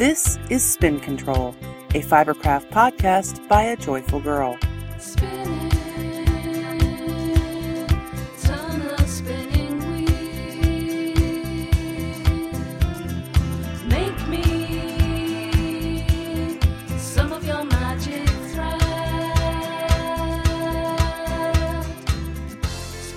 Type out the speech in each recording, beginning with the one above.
This is Spin Control, a Fibercraft podcast by a joyful girl. Some of your magic thread.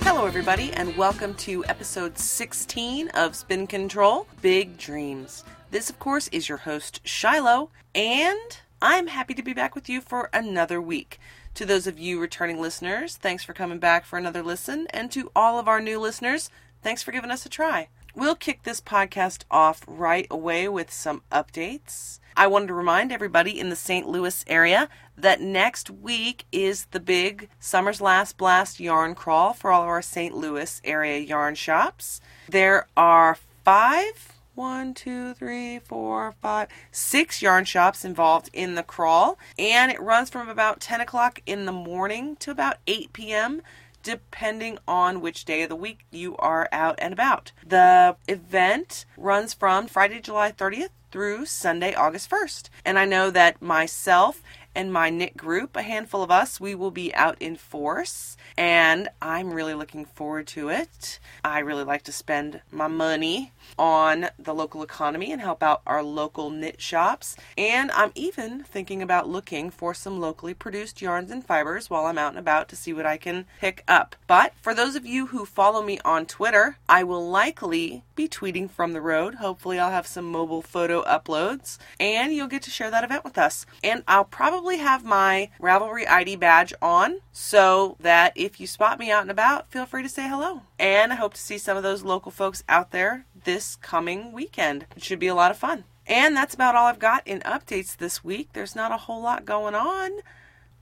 Hello, everybody, and welcome to episode 16 of Spin Control Big Dreams. This, of course, is your host, Shiloh, and I'm happy to be back with you for another week. To those of you returning listeners, thanks for coming back for another listen, and to all of our new listeners, thanks for giving us a try. We'll kick this podcast off right away with some updates. I wanted to remind everybody in the St. Louis area that next week is the big Summer's Last Blast yarn crawl for all of our St. Louis area yarn shops. There are five one, two, three, four, five, six yarn shops involved in the crawl, and it runs from about 10 o'clock in the morning to about 8 p.m. Depending on which day of the week you are out and about. The event runs from Friday, July 30th through Sunday, August 1st. And I know that myself and my knit group, a handful of us, we will be out in force, and I'm really looking forward to it. I really like to spend my money on the local economy and help out our local knit shops. And I'm even thinking about looking for some locally produced yarns and fibers while I'm out and about to see what I can pick up. But for those of you who follow me on Twitter, I will likely be tweeting from the road. Hopefully, I'll have some mobile photo uploads and you'll get to share that event with us. And I'll probably have my Ravelry ID badge on so that if you spot me out and about, feel free to say hello. And I hope to see some of those local folks out there this coming weekend. It should be a lot of fun. And that's about all I've got in updates this week. There's not a whole lot going on.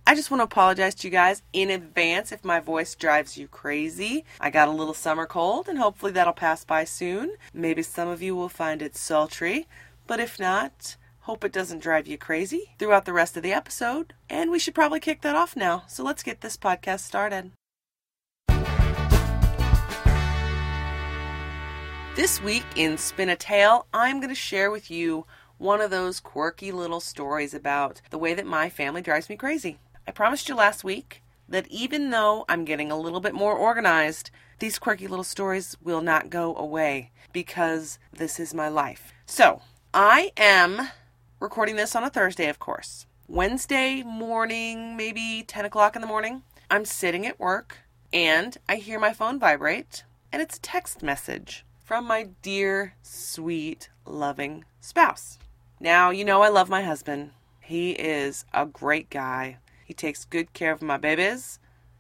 I just want to apologize to you guys in advance if my voice drives you crazy. I got a little summer cold and hopefully that'll pass by soon. Maybe some of you will find it sultry, but if not, hope it doesn't drive you crazy throughout the rest of the episode. And we should probably kick that off now. So let's get this podcast started. This week in Spin a Tale, I'm going to share with you one of those quirky little stories about the way that my family drives me crazy. I promised you last week that even though I'm getting a little bit more organized, these quirky little stories will not go away because this is my life. So, I am recording this on a Thursday, of course. Wednesday morning, maybe 10 o'clock in the morning, I'm sitting at work and I hear my phone vibrate, and it's a text message from my dear, sweet, loving spouse. Now, you know I love my husband. He is a great guy. He takes good care of my babies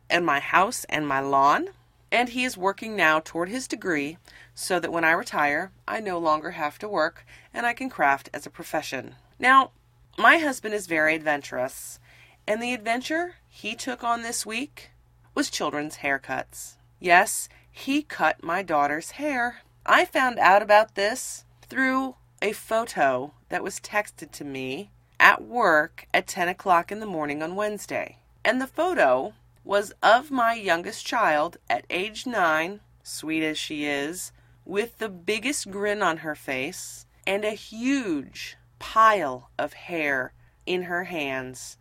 and my house and my lawn. And he is working now toward his degree so that when I retire, I no longer have to work and I can craft as a profession. Now, my husband is very adventurous, and the adventure he took on this week was children's haircuts. Yes, he cut my daughter's hair. I found out about this through a photo that was texted to me at work at 10 o'clock in the morning on Wednesday. And the photo was of my youngest child at age nine, sweet as she is, with the biggest grin on her face and a huge pile of hair in her hands,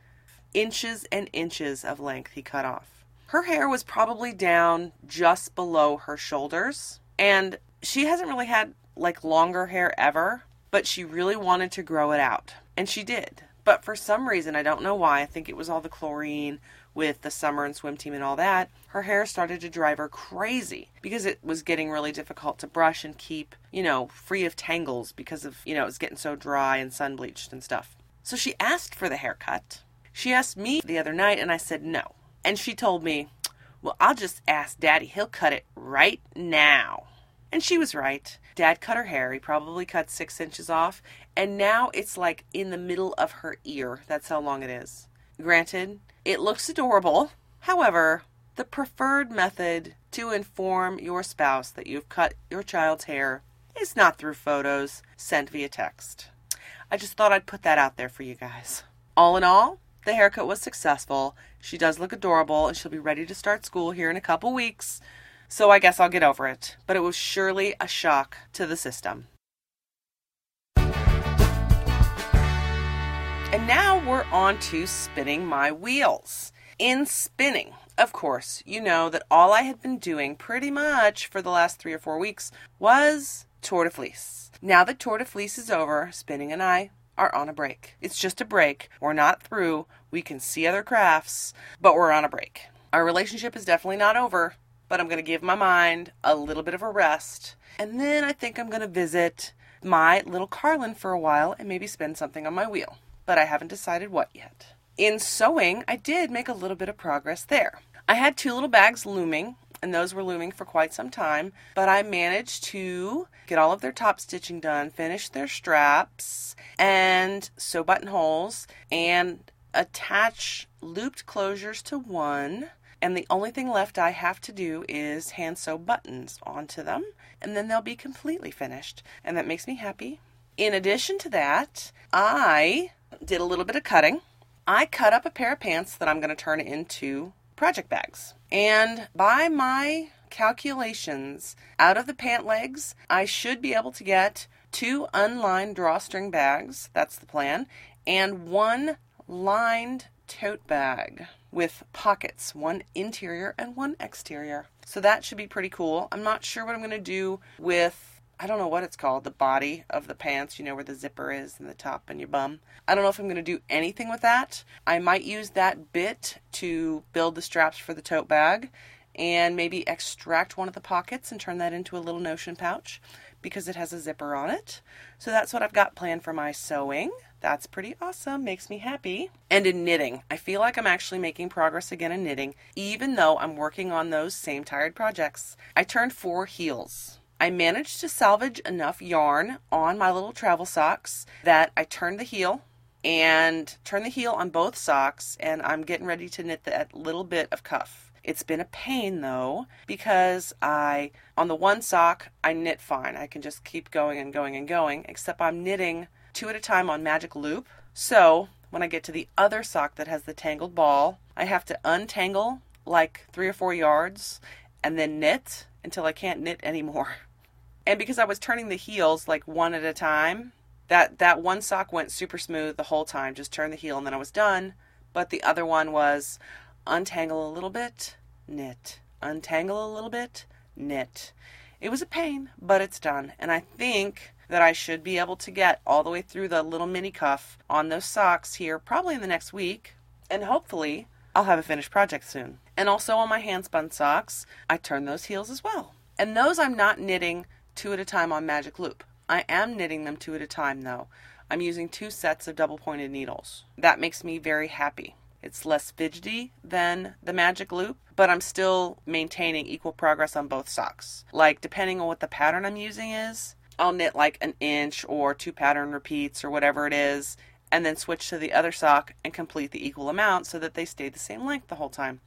inches and inches of length he cut off. Her hair was probably down just below her shoulders, and she hasn't really had like longer hair ever, but she really wanted to grow it out. And she did. But for some reason, I don't know why, I think it was all the chlorine with the summer and swim team and all that, her hair started to drive her crazy because it was getting really difficult to brush and keep, you know, free of tangles because of, you know, it was getting so dry and sun bleached and stuff. So she asked for the haircut. She asked me the other night and I said no. And she told me, well, I'll just ask Daddy. He'll cut it right now. And she was right. Dad cut her hair. He probably cut six inches off. And now it's like in the middle of her ear. That's how long it is. Granted, it looks adorable. However, the preferred method to inform your spouse that you've cut your child's hair is not through photos sent via text. I just thought I'd put that out there for you guys. All in all, the haircut was successful. She does look adorable and she'll be ready to start school here in a couple weeks. So I guess I'll get over it. But it was surely a shock to the system. And now we're on to spinning my wheels. In spinning, of course, you know that all I had been doing pretty much for the last three or four weeks was Tour de Fleece. Now that Tour de Fleece is over, spinning and I are on a break. It's just a break. We're not through. We can see other crafts, but we're on a break. Our relationship is definitely not over, but I'm going to give my mind a little bit of a rest. And then I think I'm going to visit my little Carlin for a while and maybe spin something on my wheel but I haven't decided what yet. In sewing, I did make a little bit of progress there. I had two little bags looming, and those were looming for quite some time, but I managed to get all of their top stitching done, finish their straps, and sew buttonholes, and attach looped closures to one. And the only thing left I have to do is hand sew buttons onto them, and then they'll be completely finished. And that makes me happy. In addition to that, I did a little bit of cutting. I cut up a pair of pants that I'm going to turn into project bags. And by my calculations, out of the pant legs, I should be able to get two unlined drawstring bags. That's the plan. And one lined tote bag with pockets, one interior and one exterior. So that should be pretty cool. I'm not sure what I'm going to do with I don't know what it's called, the body of the pants, you know, where the zipper is and the top and your bum. I don't know if I'm going to do anything with that. I might use that bit to build the straps for the tote bag and maybe extract one of the pockets and turn that into a little notion pouch because it has a zipper on it. So that's what I've got planned for my sewing. That's pretty awesome, makes me happy. And in knitting, I feel like I'm actually making progress again in knitting, even though I'm working on those same tired projects. I turned four heels I managed to salvage enough yarn on my little travel socks that I turned the heel and turned the heel on both socks and I'm getting ready to knit that little bit of cuff. It's been a pain though because I on the one sock I knit fine. I can just keep going and going and going except I'm knitting two at a time on magic loop. So, when I get to the other sock that has the tangled ball, I have to untangle like 3 or 4 yards and then knit until I can't knit anymore. And because I was turning the heels like one at a time, that that one sock went super smooth the whole time. Just turn the heel and then I was done. But the other one was untangle a little bit, knit, untangle a little bit, knit. It was a pain, but it's done. And I think that I should be able to get all the way through the little mini cuff on those socks here probably in the next week. And hopefully I'll have a finished project soon. And also on my handspun socks, I turn those heels as well. And those I'm not knitting two at a time on magic loop. I am knitting them two at a time though. I'm using two sets of double pointed needles. That makes me very happy. It's less fidgety than the magic loop, but I'm still maintaining equal progress on both socks. Like, depending on what the pattern I'm using is, I'll knit like an inch or two pattern repeats or whatever it is, and then switch to the other sock and complete the equal amount so that they stay the same length the whole time.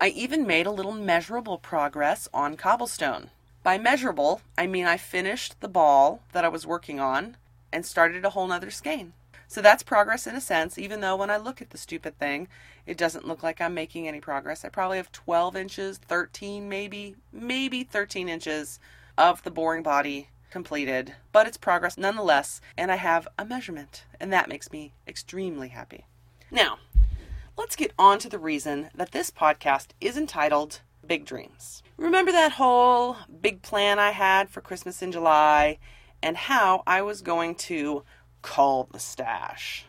I even made a little measurable progress on cobblestone. By measurable, I mean I finished the ball that I was working on and started a whole nother skein. So that's progress in a sense, even though when I look at the stupid thing, it doesn't look like I'm making any progress. I probably have 12 inches, 13 maybe, maybe 13 inches of the boring body completed, but it's progress nonetheless, and I have a measurement, and that makes me extremely happy. Now, let's get on to the reason that this podcast is entitled Big Dreams. Remember that whole big plan I had for Christmas in July and how I was going to call the stash?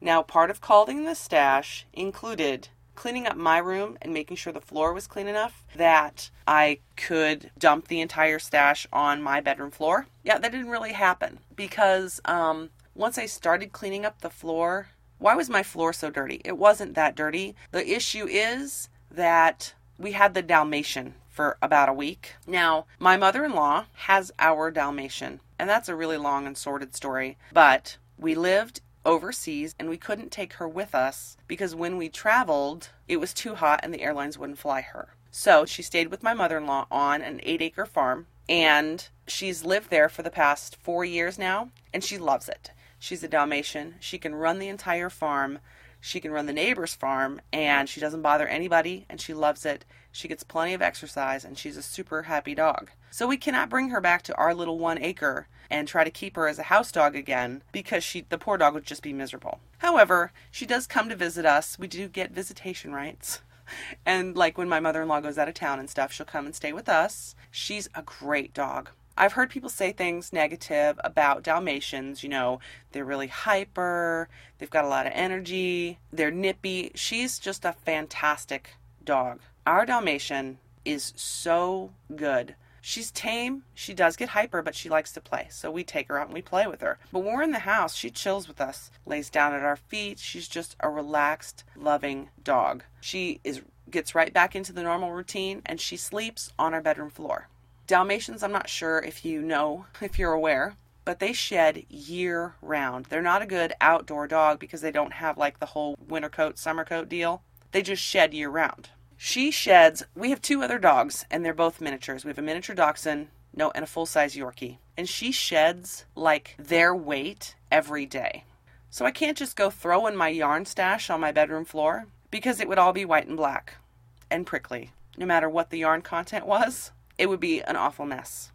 Now, part of calling the stash included cleaning up my room and making sure the floor was clean enough that I could dump the entire stash on my bedroom floor. Yeah, that didn't really happen because um, once I started cleaning up the floor, why was my floor so dirty? It wasn't that dirty. The issue is that we had the Dalmatian for about a week. Now, my mother in law has our Dalmatian, and that's a really long and sordid story, but we lived overseas and we couldn't take her with us because when we traveled, it was too hot and the airlines wouldn't fly her. So she stayed with my mother in law on an eight acre farm and she's lived there for the past four years now and she loves it. She's a Dalmatian. She can run the entire farm. She can run the neighbor's farm and she doesn't bother anybody and she loves it. She gets plenty of exercise and she's a super happy dog. So we cannot bring her back to our little one acre and try to keep her as a house dog again because she the poor dog would just be miserable. However, she does come to visit us. We do get visitation rights. And like when my mother in law goes out of town and stuff, she'll come and stay with us. She's a great dog. I've heard people say things negative about Dalmatians. You know, they're really hyper, they've got a lot of energy, they're nippy. She's just a fantastic dog. Our Dalmatian is so good. She's tame. She does get hyper, but she likes to play. So we take her out and we play with her. But when we're in the house, she chills with us, lays down at our feet. She's just a relaxed, loving dog. She is gets right back into the normal routine and she sleeps on our bedroom floor. Dalmatians, I'm not sure if you know, if you're aware, but they shed year round. They're not a good outdoor dog because they don't have like the whole winter coat, summer coat deal. They just shed year round. She sheds. We have two other dogs, and they're both miniatures. We have a miniature dachshund, no, and a full size Yorkie. And she sheds like their weight every day. So I can't just go throwing my yarn stash on my bedroom floor because it would all be white and black and prickly. No matter what the yarn content was, it would be an awful mess.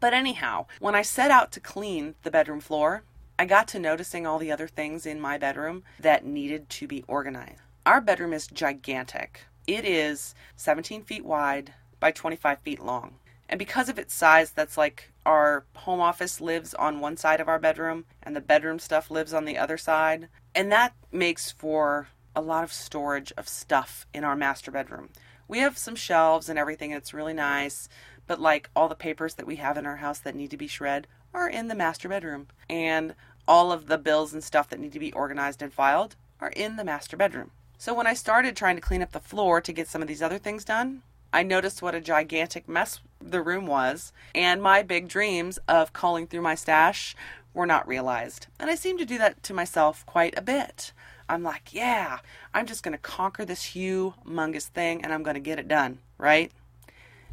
But anyhow, when I set out to clean the bedroom floor, I got to noticing all the other things in my bedroom that needed to be organized. Our bedroom is gigantic. It is 17 feet wide by 25 feet long. And because of its size, that's like our home office lives on one side of our bedroom and the bedroom stuff lives on the other side. And that makes for a lot of storage of stuff in our master bedroom. We have some shelves and everything, it's really nice. But like all the papers that we have in our house that need to be shred are in the master bedroom. And all of the bills and stuff that need to be organized and filed are in the master bedroom. So when I started trying to clean up the floor to get some of these other things done, I noticed what a gigantic mess the room was, and my big dreams of calling through my stash were not realized. And I seem to do that to myself quite a bit. I'm like, yeah, I'm just going to conquer this humongous thing and I'm going to get it done, right?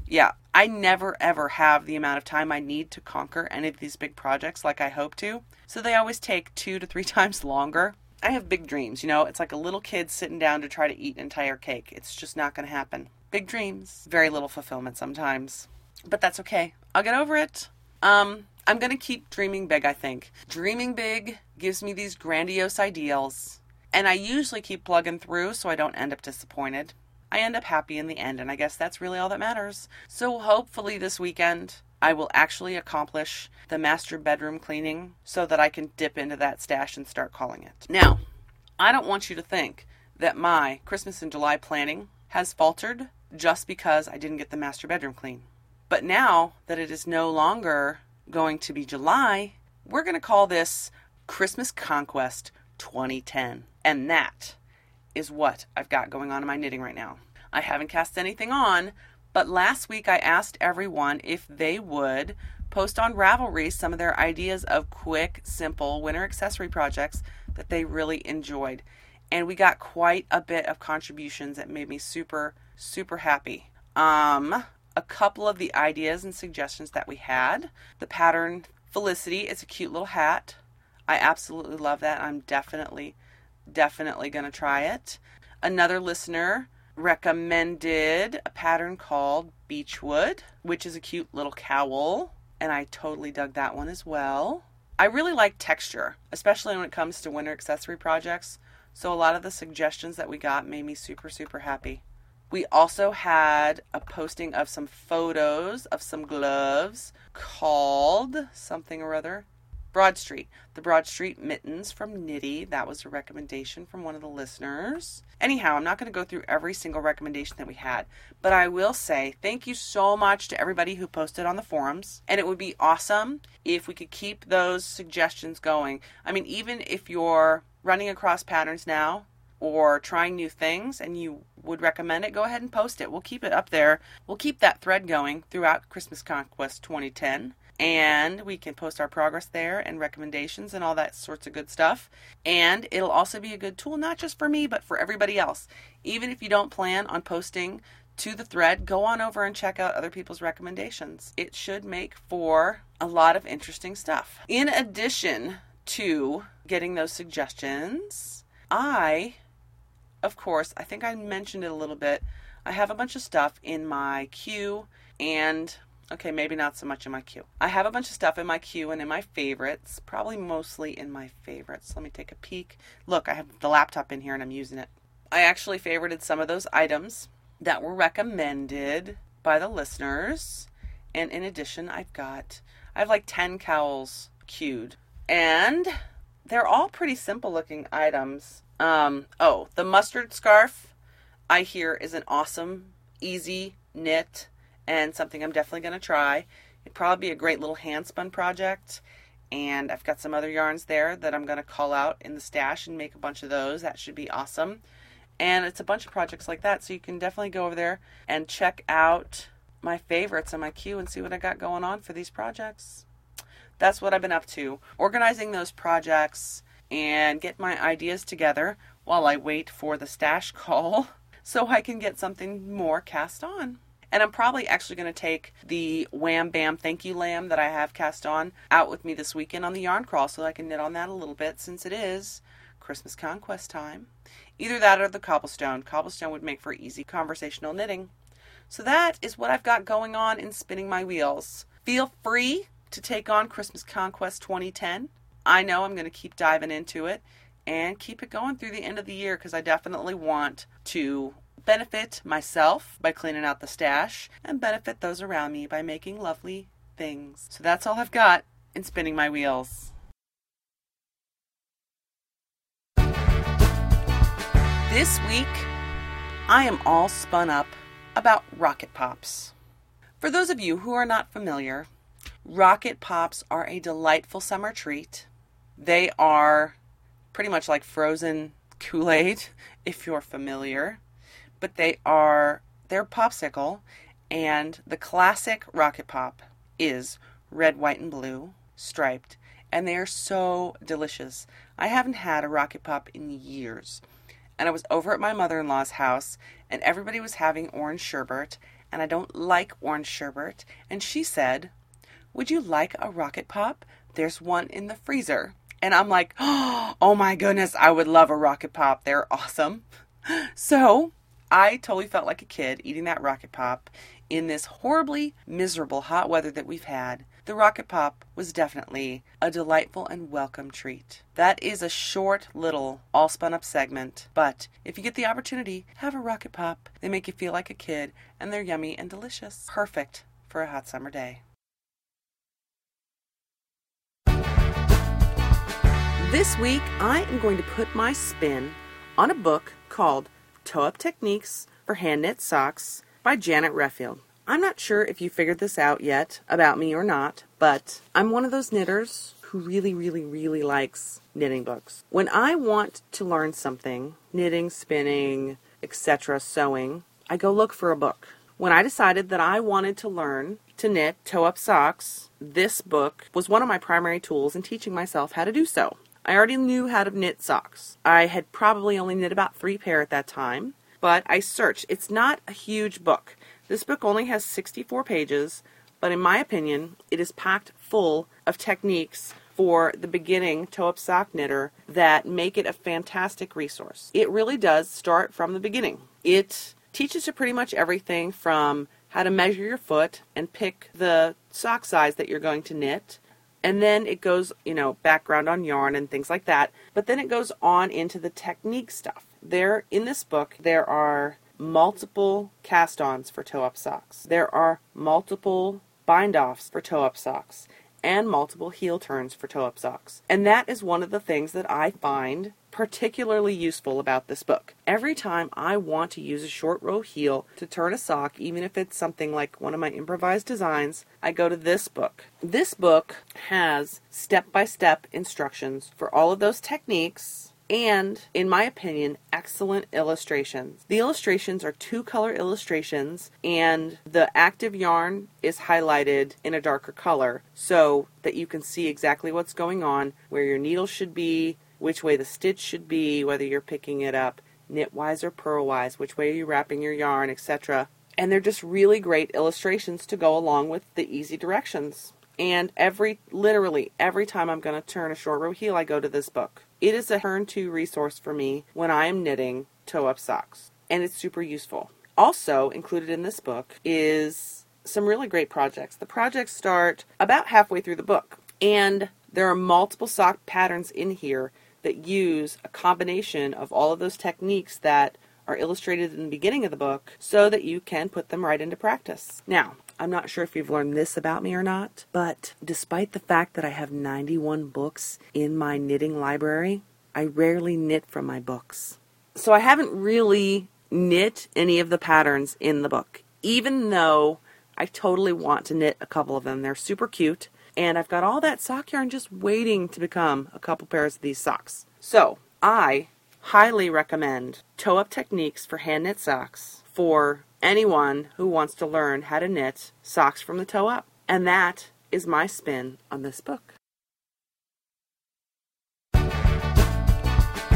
Yeah, I never ever have the amount of time I need to conquer any of these big projects like I hope to. So they always take two to three times longer. I have big dreams, you know, it's like a little kid sitting down to try to eat an entire cake. It's just not going to happen. Big dreams, very little fulfillment sometimes. But that's okay. I'll get over it. Um, I'm going to keep dreaming big, I think. Dreaming big gives me these grandiose ideals, and I usually keep plugging through so I don't end up disappointed. I end up happy in the end, and I guess that's really all that matters. So hopefully this weekend I will actually accomplish the master bedroom cleaning so that I can dip into that stash and start calling it. Now, I don't want you to think that my Christmas in July planning has faltered just because I didn't get the master bedroom clean. But now that it is no longer going to be July, we're going to call this Christmas Conquest 2010. And that is what I've got going on in my knitting right now. I haven't cast anything on, but last week I asked everyone if they would post on Ravelry some of their ideas of quick, simple winter accessory projects that they really enjoyed. And we got quite a bit of contributions that made me super, super happy. Um, a couple of the ideas and suggestions that we had. The pattern Felicity, it's a cute little hat. I absolutely love that. I'm definitely, definitely going to try it. Another listener recommended a pattern called Beechwood, which is a cute little cowl, and I totally dug that one as well. I really like texture, especially when it comes to winter accessory projects, so a lot of the suggestions that we got made me super, super happy. We also had a posting of some photos of some gloves called something or other Broad Street. The Broad Street mittens from Knitty. That was a recommendation from one of the listeners. Anyhow, I'm not going to go through every single recommendation that we had, but I will say thank you so much to everybody who posted on the forums. And it would be awesome if we could keep those suggestions going. I mean, even if you're running across patterns now or trying new things and you would recommend it, go ahead and post it. We'll keep it up there. We'll keep that thread going throughout Christmas Conquest 2010 and we can post our progress there and recommendations and all that sorts of good stuff. And it'll also be a good tool, not just for me, but for everybody else. Even if you don't plan on posting to the thread, go on over and check out other people's recommendations. It should make for a lot of interesting stuff. In addition to getting those suggestions, I, of course, I think I mentioned it a little bit. I have a bunch of stuff in my queue and Okay, maybe not so much in my queue. I have a bunch of stuff in my queue and in my favorites, probably mostly in my favorites. Let me take a peek. Look, I have the laptop in here and I'm using it. I actually favorited some of those items that were recommended by the listeners. And in addition, I've got I have like 10 cowls queued. And they're all pretty simple looking items. Um, oh, the mustard scarf I hear is an awesome, easy knit and something I'm definitely going to try. It'd probably be a great little hand spun project. And I've got some other yarns there that I'm going to call out in the stash and make a bunch of those. That should be awesome. And it's a bunch of projects like that. So you can definitely go over there and check out my favorites on my queue and see what I got going on for these projects. That's what I've been up to. Organizing those projects and get my ideas together while I wait for the stash call so I can get something more cast on. And I'm probably actually going to take the Wham Bam Thank You Lamb that I have cast on out with me this weekend on the yarn crawl so I can knit on that a little bit since it is Christmas conquest time. Either that or the cobblestone. Cobblestone would make for easy conversational knitting. So that is what I've got going on in spinning my wheels. Feel free to take on Christmas Conquest 2010. I know I'm going to keep diving into it and keep it going through the end of the year because I definitely want to benefit myself by cleaning out the stash, and benefit those around me by making lovely things. So that's all I've got in spinning my wheels. This week, I am all spun up about rocket pops. For those of you who are not familiar, rocket pops are a delightful summer treat. They are pretty much like frozen Kool Aid, if you're familiar but they are they're popsicle and the classic rocket pop is red, white and blue, striped, and they are so delicious. I haven't had a rocket pop in years. And I was over at my mother-in-law's house and everybody was having orange sherbet and I don't like orange sherbet and she said, "Would you like a rocket pop? There's one in the freezer." And I'm like, "Oh my goodness, I would love a rocket pop. They're awesome." So, I totally felt like a kid eating that rocket pop in this horribly miserable hot weather that we've had. The rocket pop was definitely a delightful and welcome treat. That is a short little all spun up segment, but if you get the opportunity, have a rocket pop. They make you feel like a kid and they're yummy and delicious. Perfect for a hot summer day. This week, I am going to put my spin on a book called Toe Up Techniques for Hand Knit Socks by Janet Rehfeldt. I'm not sure if you figured this out yet about me or not, but I'm one of those knitters who really, really, really likes knitting books. When I want to learn something, knitting, spinning, etc., sewing, I go look for a book. When I decided that I wanted to learn to knit toe up socks, this book was one of my primary tools in teaching myself how to do so. I already knew how to knit socks. I had probably only knit about three pair at that time, but I searched. It's not a huge book. This book only has 64 pages, but in my opinion, it is packed full of techniques for the beginning toe up sock knitter that make it a fantastic resource. It really does start from the beginning. It teaches you pretty much everything from how to measure your foot and pick the sock size that you're going to knit and then it goes, you know, background on yarn and things like that. But then it goes on into the technique stuff. There, in this book, there are multiple cast ons for toe up socks. There are multiple bind offs for toe up socks and multiple heel turns for toe up socks. And that is one of the things that I find particularly useful about this book. Every time I want to use a short row heel to turn a sock, even if it's something like one of my improvised designs, I go to this book. This book has step by step instructions for all of those techniques and, in my opinion, excellent illustrations. The illustrations are two color illustrations, and the active yarn is highlighted in a darker color so that you can see exactly what's going on, where your needle should be, which way the stitch should be, whether you're picking it up knitwise or purlwise, which way you're wrapping your yarn, etc. And they're just really great illustrations to go along with the easy directions. And every, literally, every time I'm going to turn a short row heel, I go to this book. It is a turn to resource for me when I am knitting toe up socks, and it's super useful. Also included in this book is some really great projects. The projects start about halfway through the book, and there are multiple sock patterns in here that use a combination of all of those techniques that are illustrated in the beginning of the book so that you can put them right into practice. Now, I'm not sure if you've learned this about me or not, but despite the fact that I have 91 books in my knitting library, I rarely knit from my books. So I haven't really knit any of the patterns in the book, even though I totally want to knit a couple of them. They're super cute, and I've got all that sock yarn just waiting to become a couple pairs of these socks. So I highly recommend toe up techniques for hand knit socks for anyone who wants to learn how to knit socks from the toe up. And that is my spin on this book.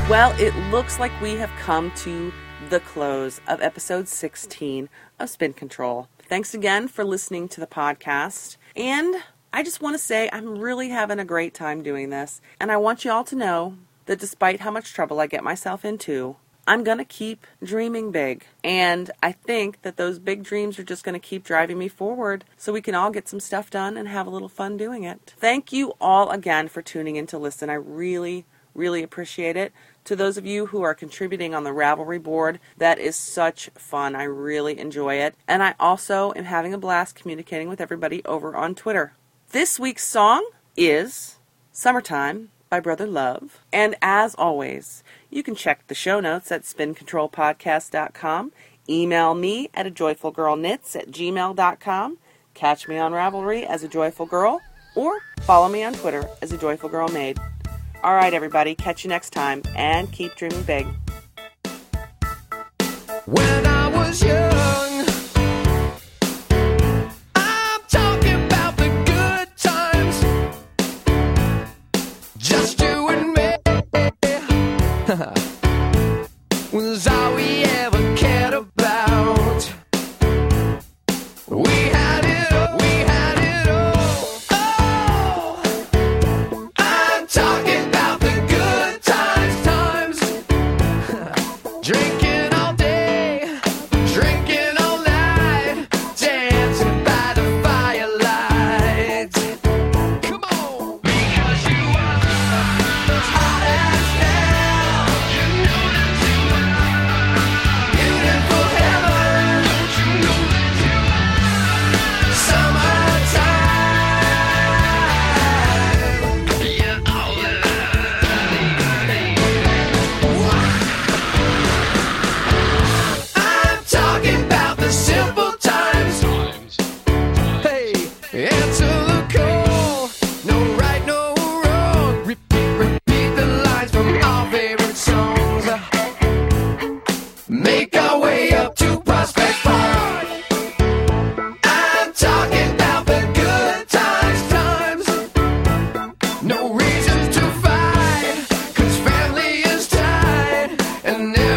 Well, it looks like we have come to the close of episode 16 of Spin Control. Thanks again for listening to the podcast. And I just want to say I'm really having a great time doing this. And I want you all to know that despite how much trouble I get myself into, I'm going to keep dreaming big. And I think that those big dreams are just going to keep driving me forward so we can all get some stuff done and have a little fun doing it. Thank you all again for tuning in to listen. I really, really appreciate it. To those of you who are contributing on the Ravelry board, that is such fun. I really enjoy it. And I also am having a blast communicating with everybody over on Twitter. This week's song is Summertime by Brother Love. And as always, you can check the show notes at spincontrolpodcast.com. Email me at a joyfulgirlknits at gmail.com. Catch me on Ravelry as a joyful girl, or follow me on Twitter as a joyful girl maid. All right, everybody, catch you next time and keep dreaming big. When I was young, and everything